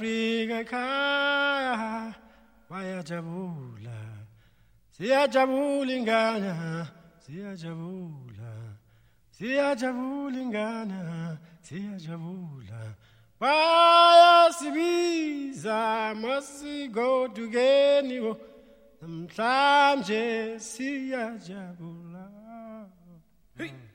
Afrika bayajabula. Siyajabula ingane siyajabula. Siyajabula ingane siyajabula. Bayasibiza masiko tukeniwo namhlanje siyajabula. Hey.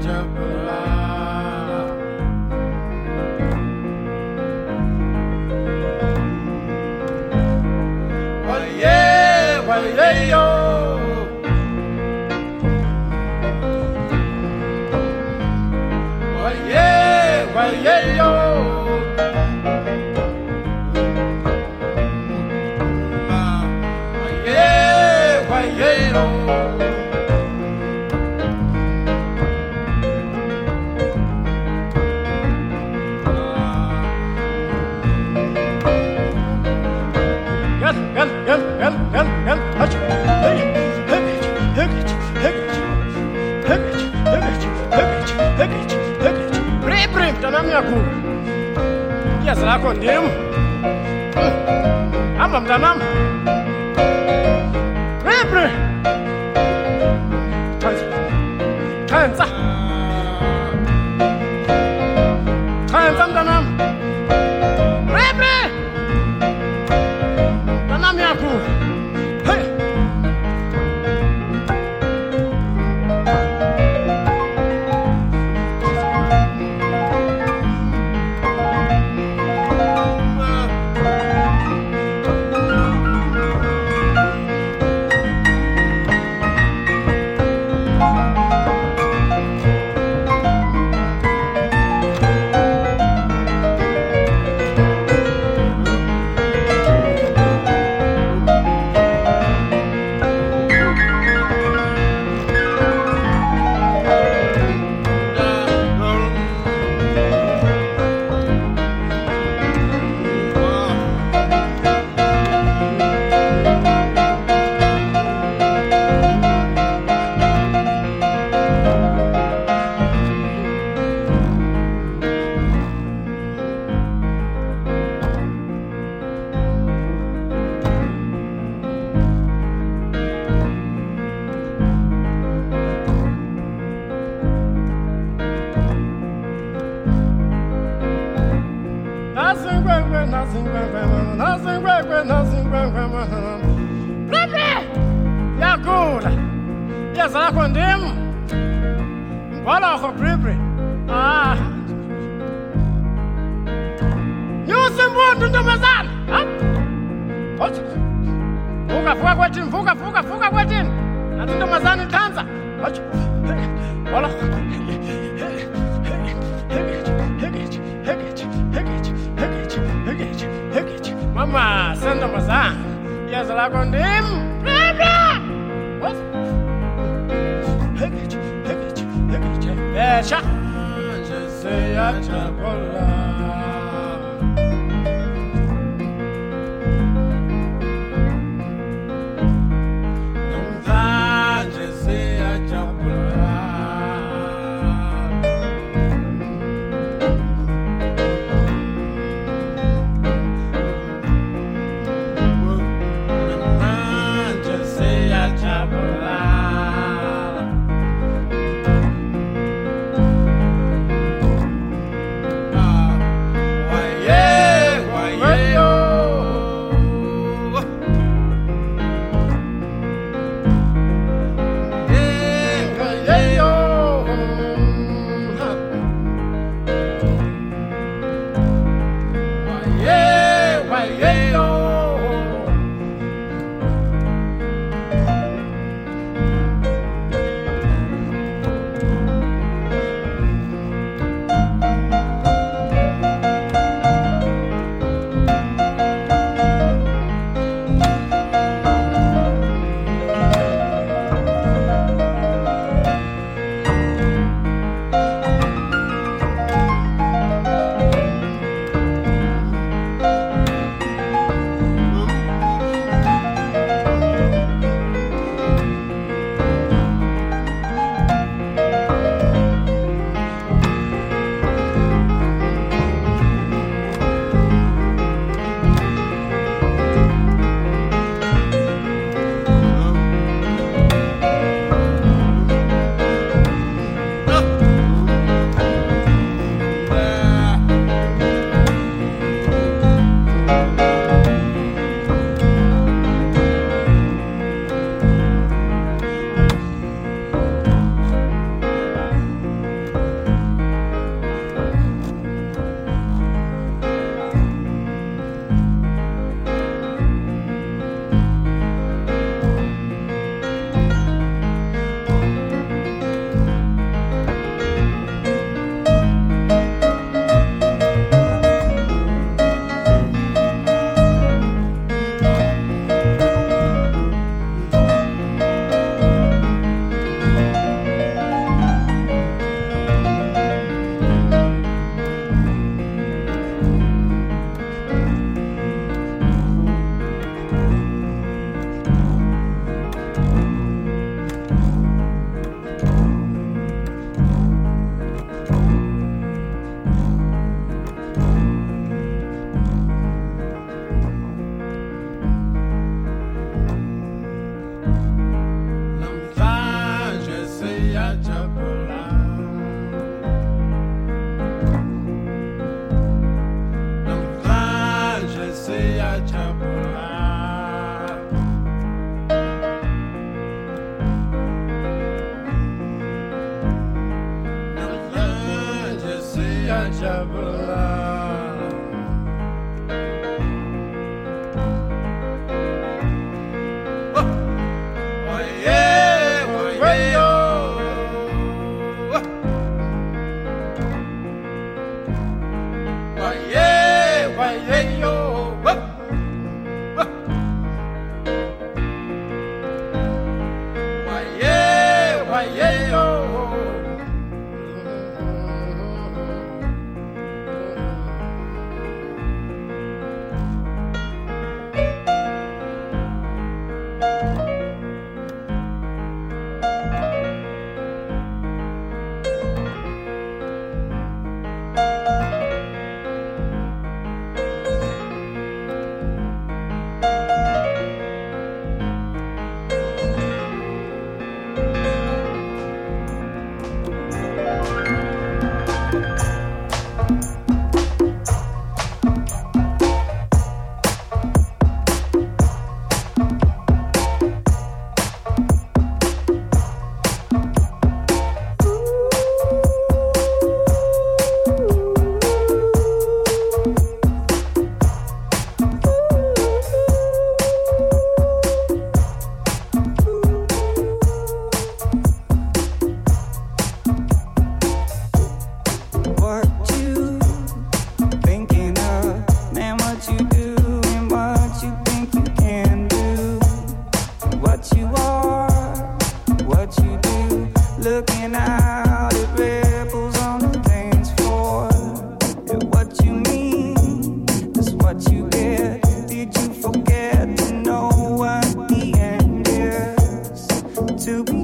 catch. Yes, I condemn. I'm a damn. vuka vuka kwethini vuka vuka vuka kwethini mama sentombazana iyazo lakho to be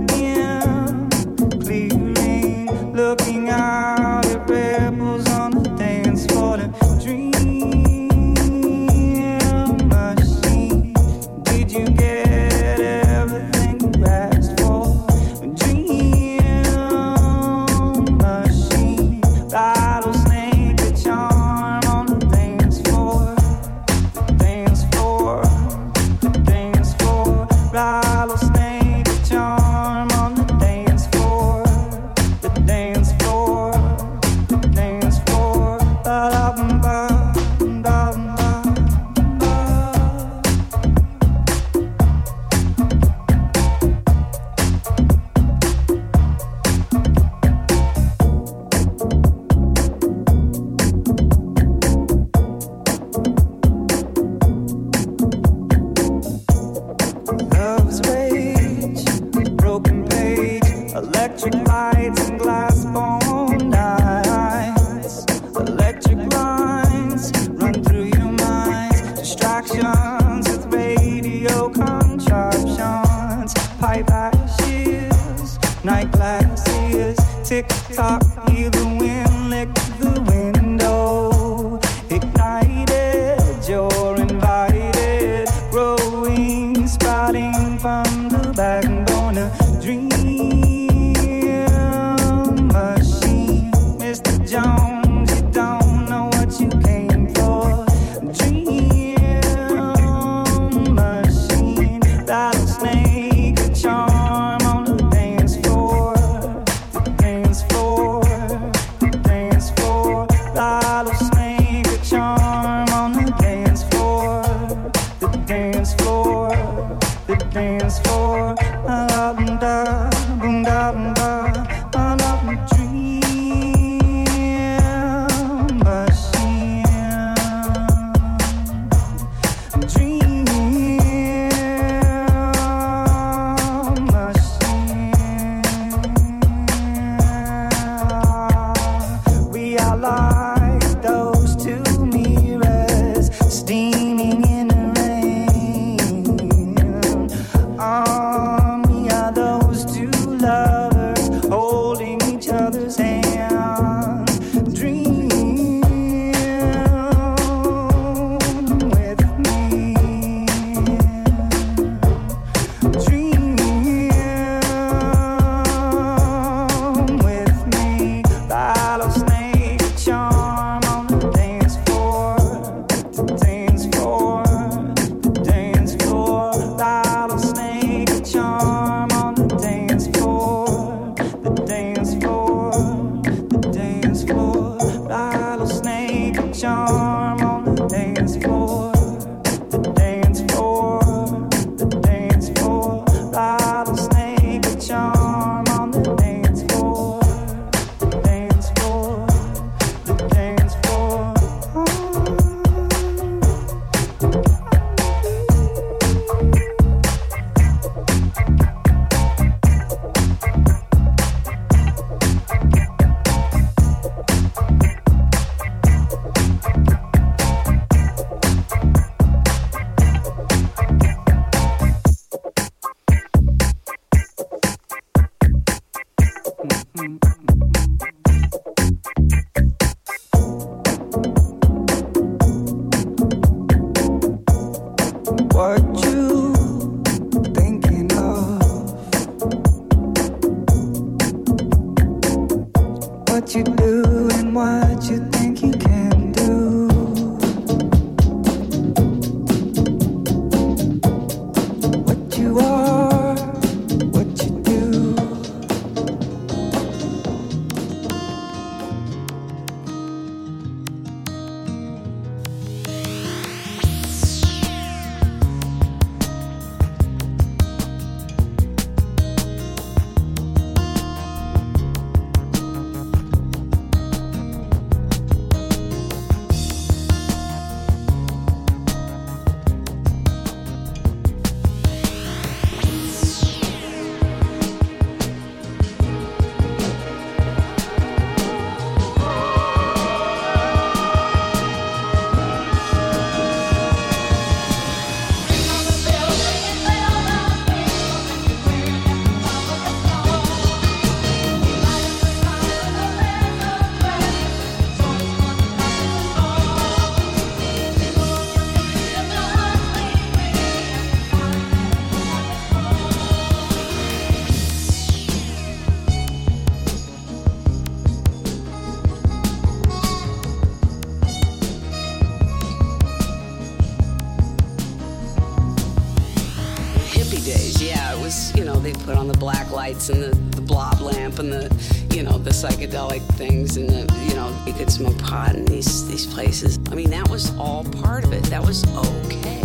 and the, the blob lamp and the, you know, the psychedelic things and the, you know, you could smoke pot in these, these places. I mean, that was all part of it. That was okay.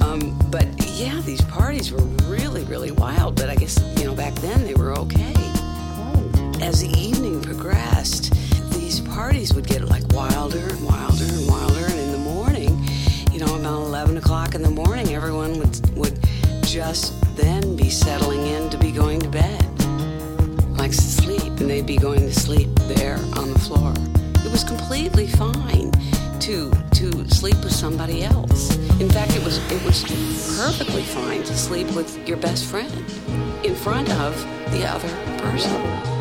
Um, but yeah, these parties were really, really wild. But I guess, you know, back then they were okay. As the evening progressed, these parties would get like wilder and wilder and wilder. And in the morning, you know, about 11 o'clock in the morning, everyone would, would just then be settling in to be going to bed. Like to sleep, and they'd be going to sleep there on the floor. It was completely fine to to sleep with somebody else. In fact, it was it was perfectly fine to sleep with your best friend in front of the other person.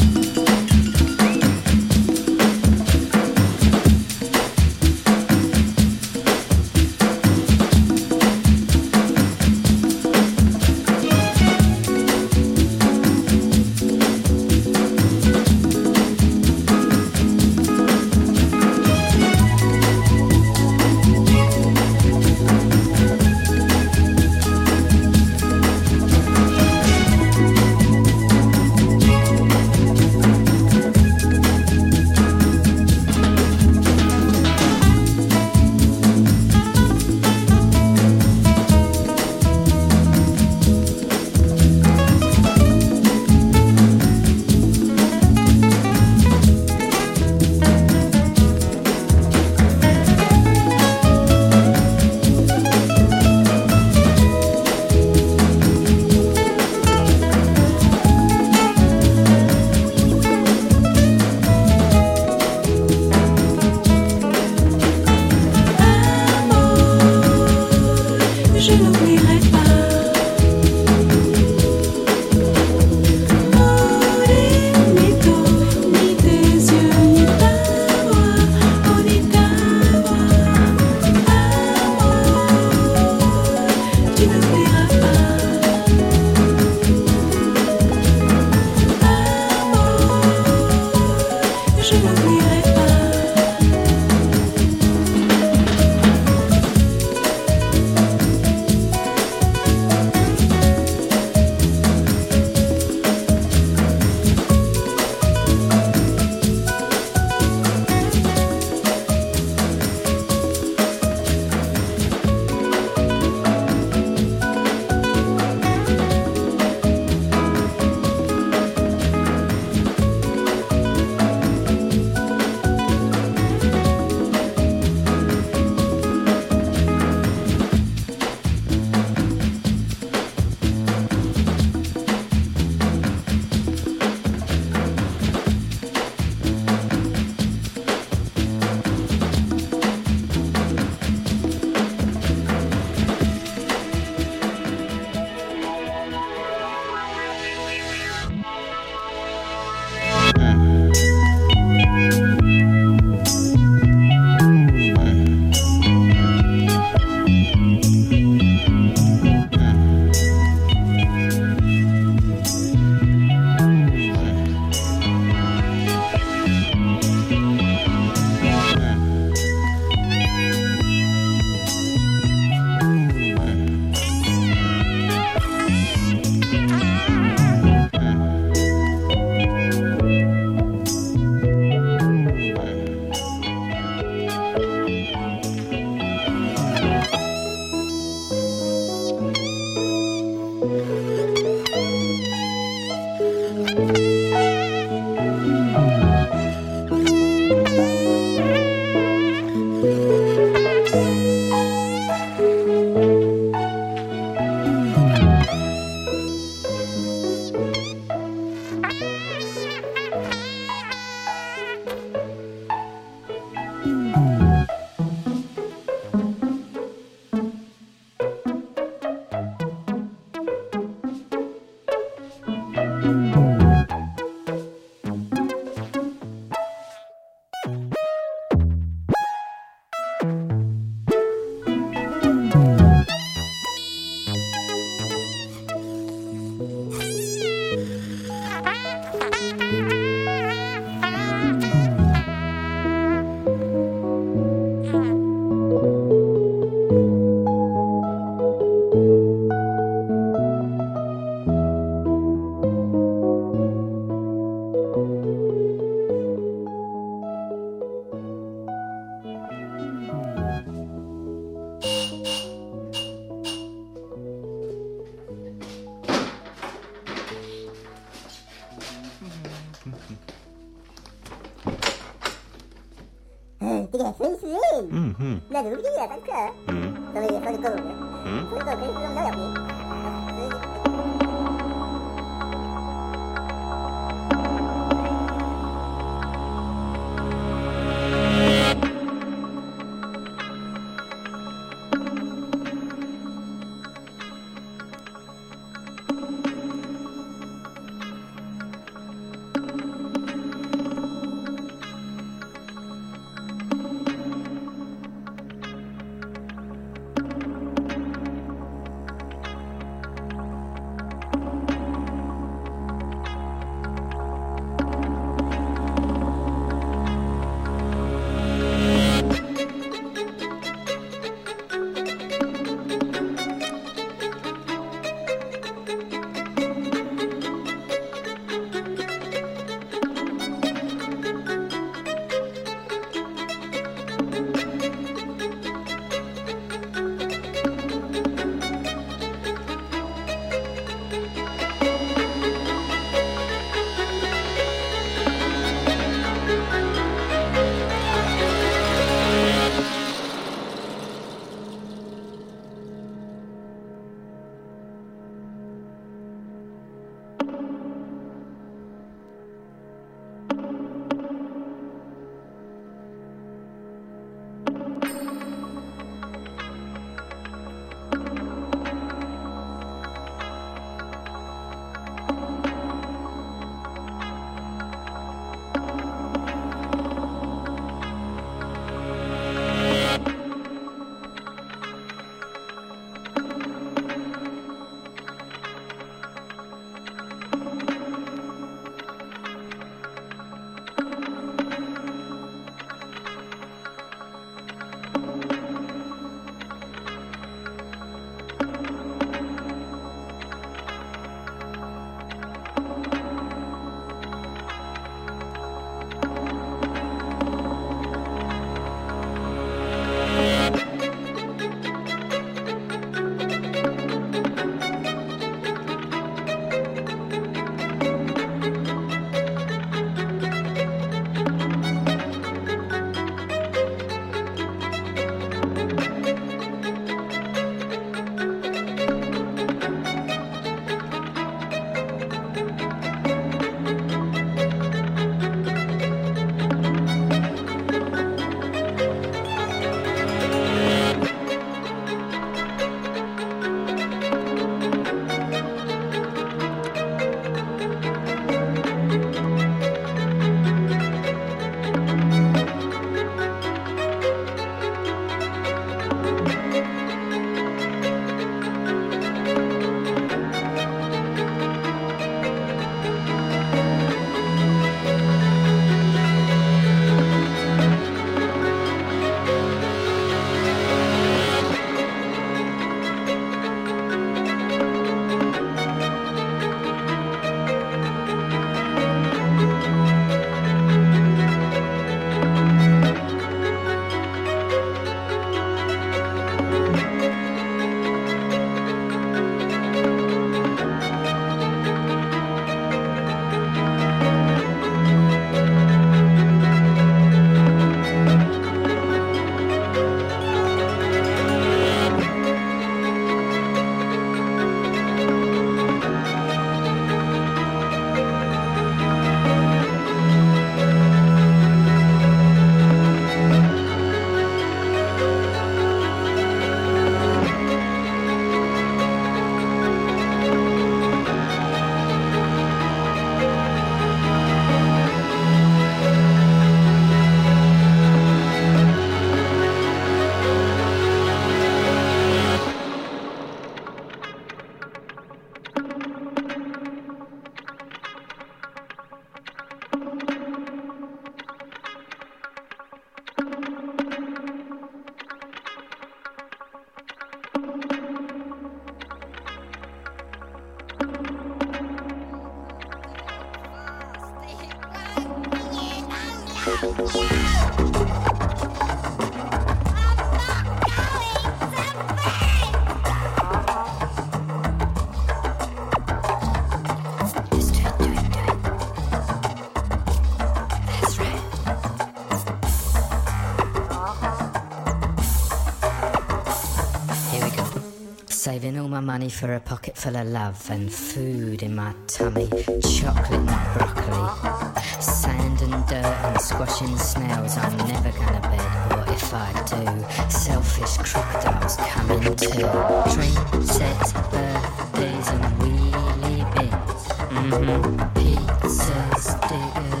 Saving all my money for a pocket full of love and food in my tummy. Chocolate, and broccoli. Sand and dirt and squashing snails. I'm never gonna bed. What if I do? Selfish crocodiles coming too. Dream sets, birthdays, and wheelie bits. Mm-hmm. Pizzas, diggers,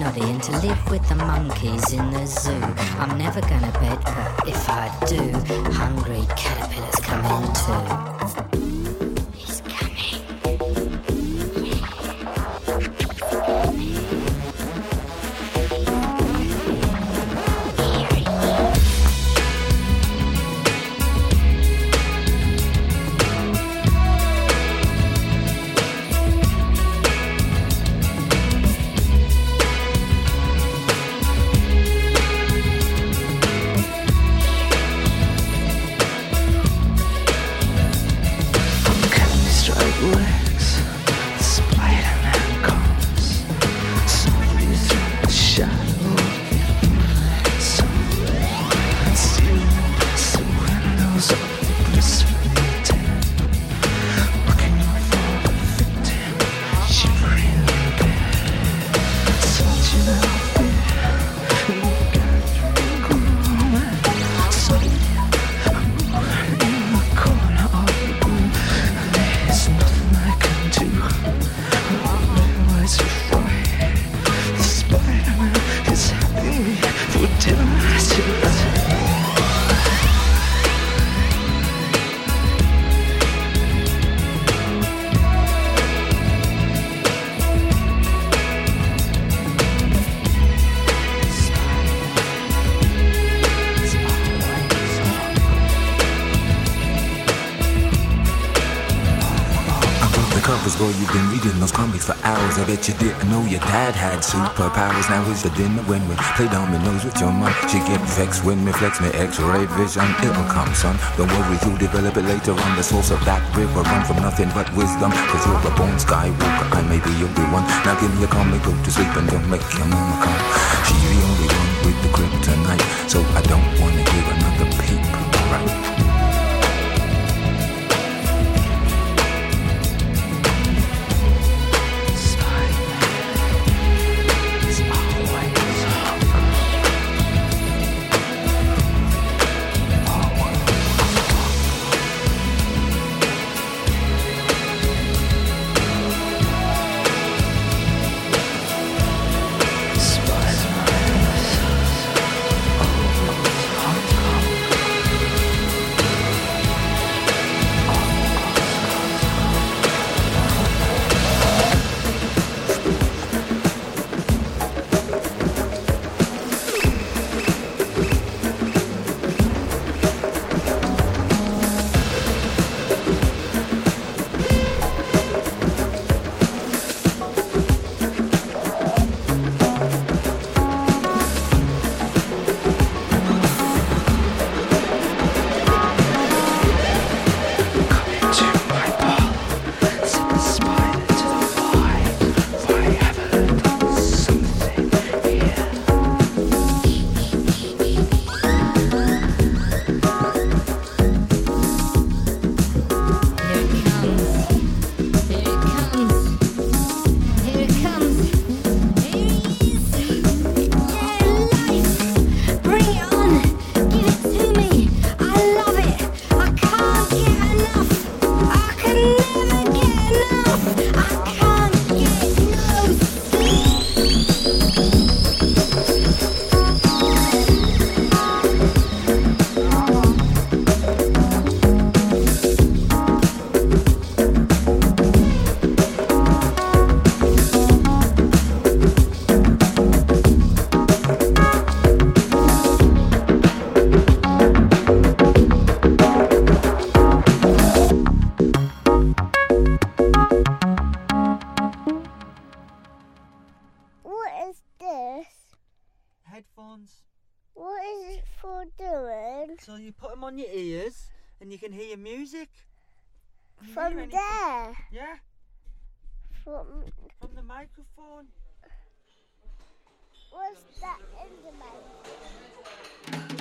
like and to live with the monkeys in the zoo. I'm never gonna bed, but if I do, hungry caterpillars come in too. I bet you didn't know your dad had superpowers. Now here's the dinner when we play dominoes with your mom. She get vexed when me flex me x-ray vision. It'll come, son. Don't worry, you'll develop it later on. The source of that river run from nothing but wisdom. Cause you're a born skywalker, I may be your only one. Now give me a comic, go to sleep and don't make your mama come. She the only one with the kryptonite. So I don't wanna hear another peep, alright? On your ears and you can hear your music. Can you From anything? there. Yeah, From from the microphone. what's that in the mouth?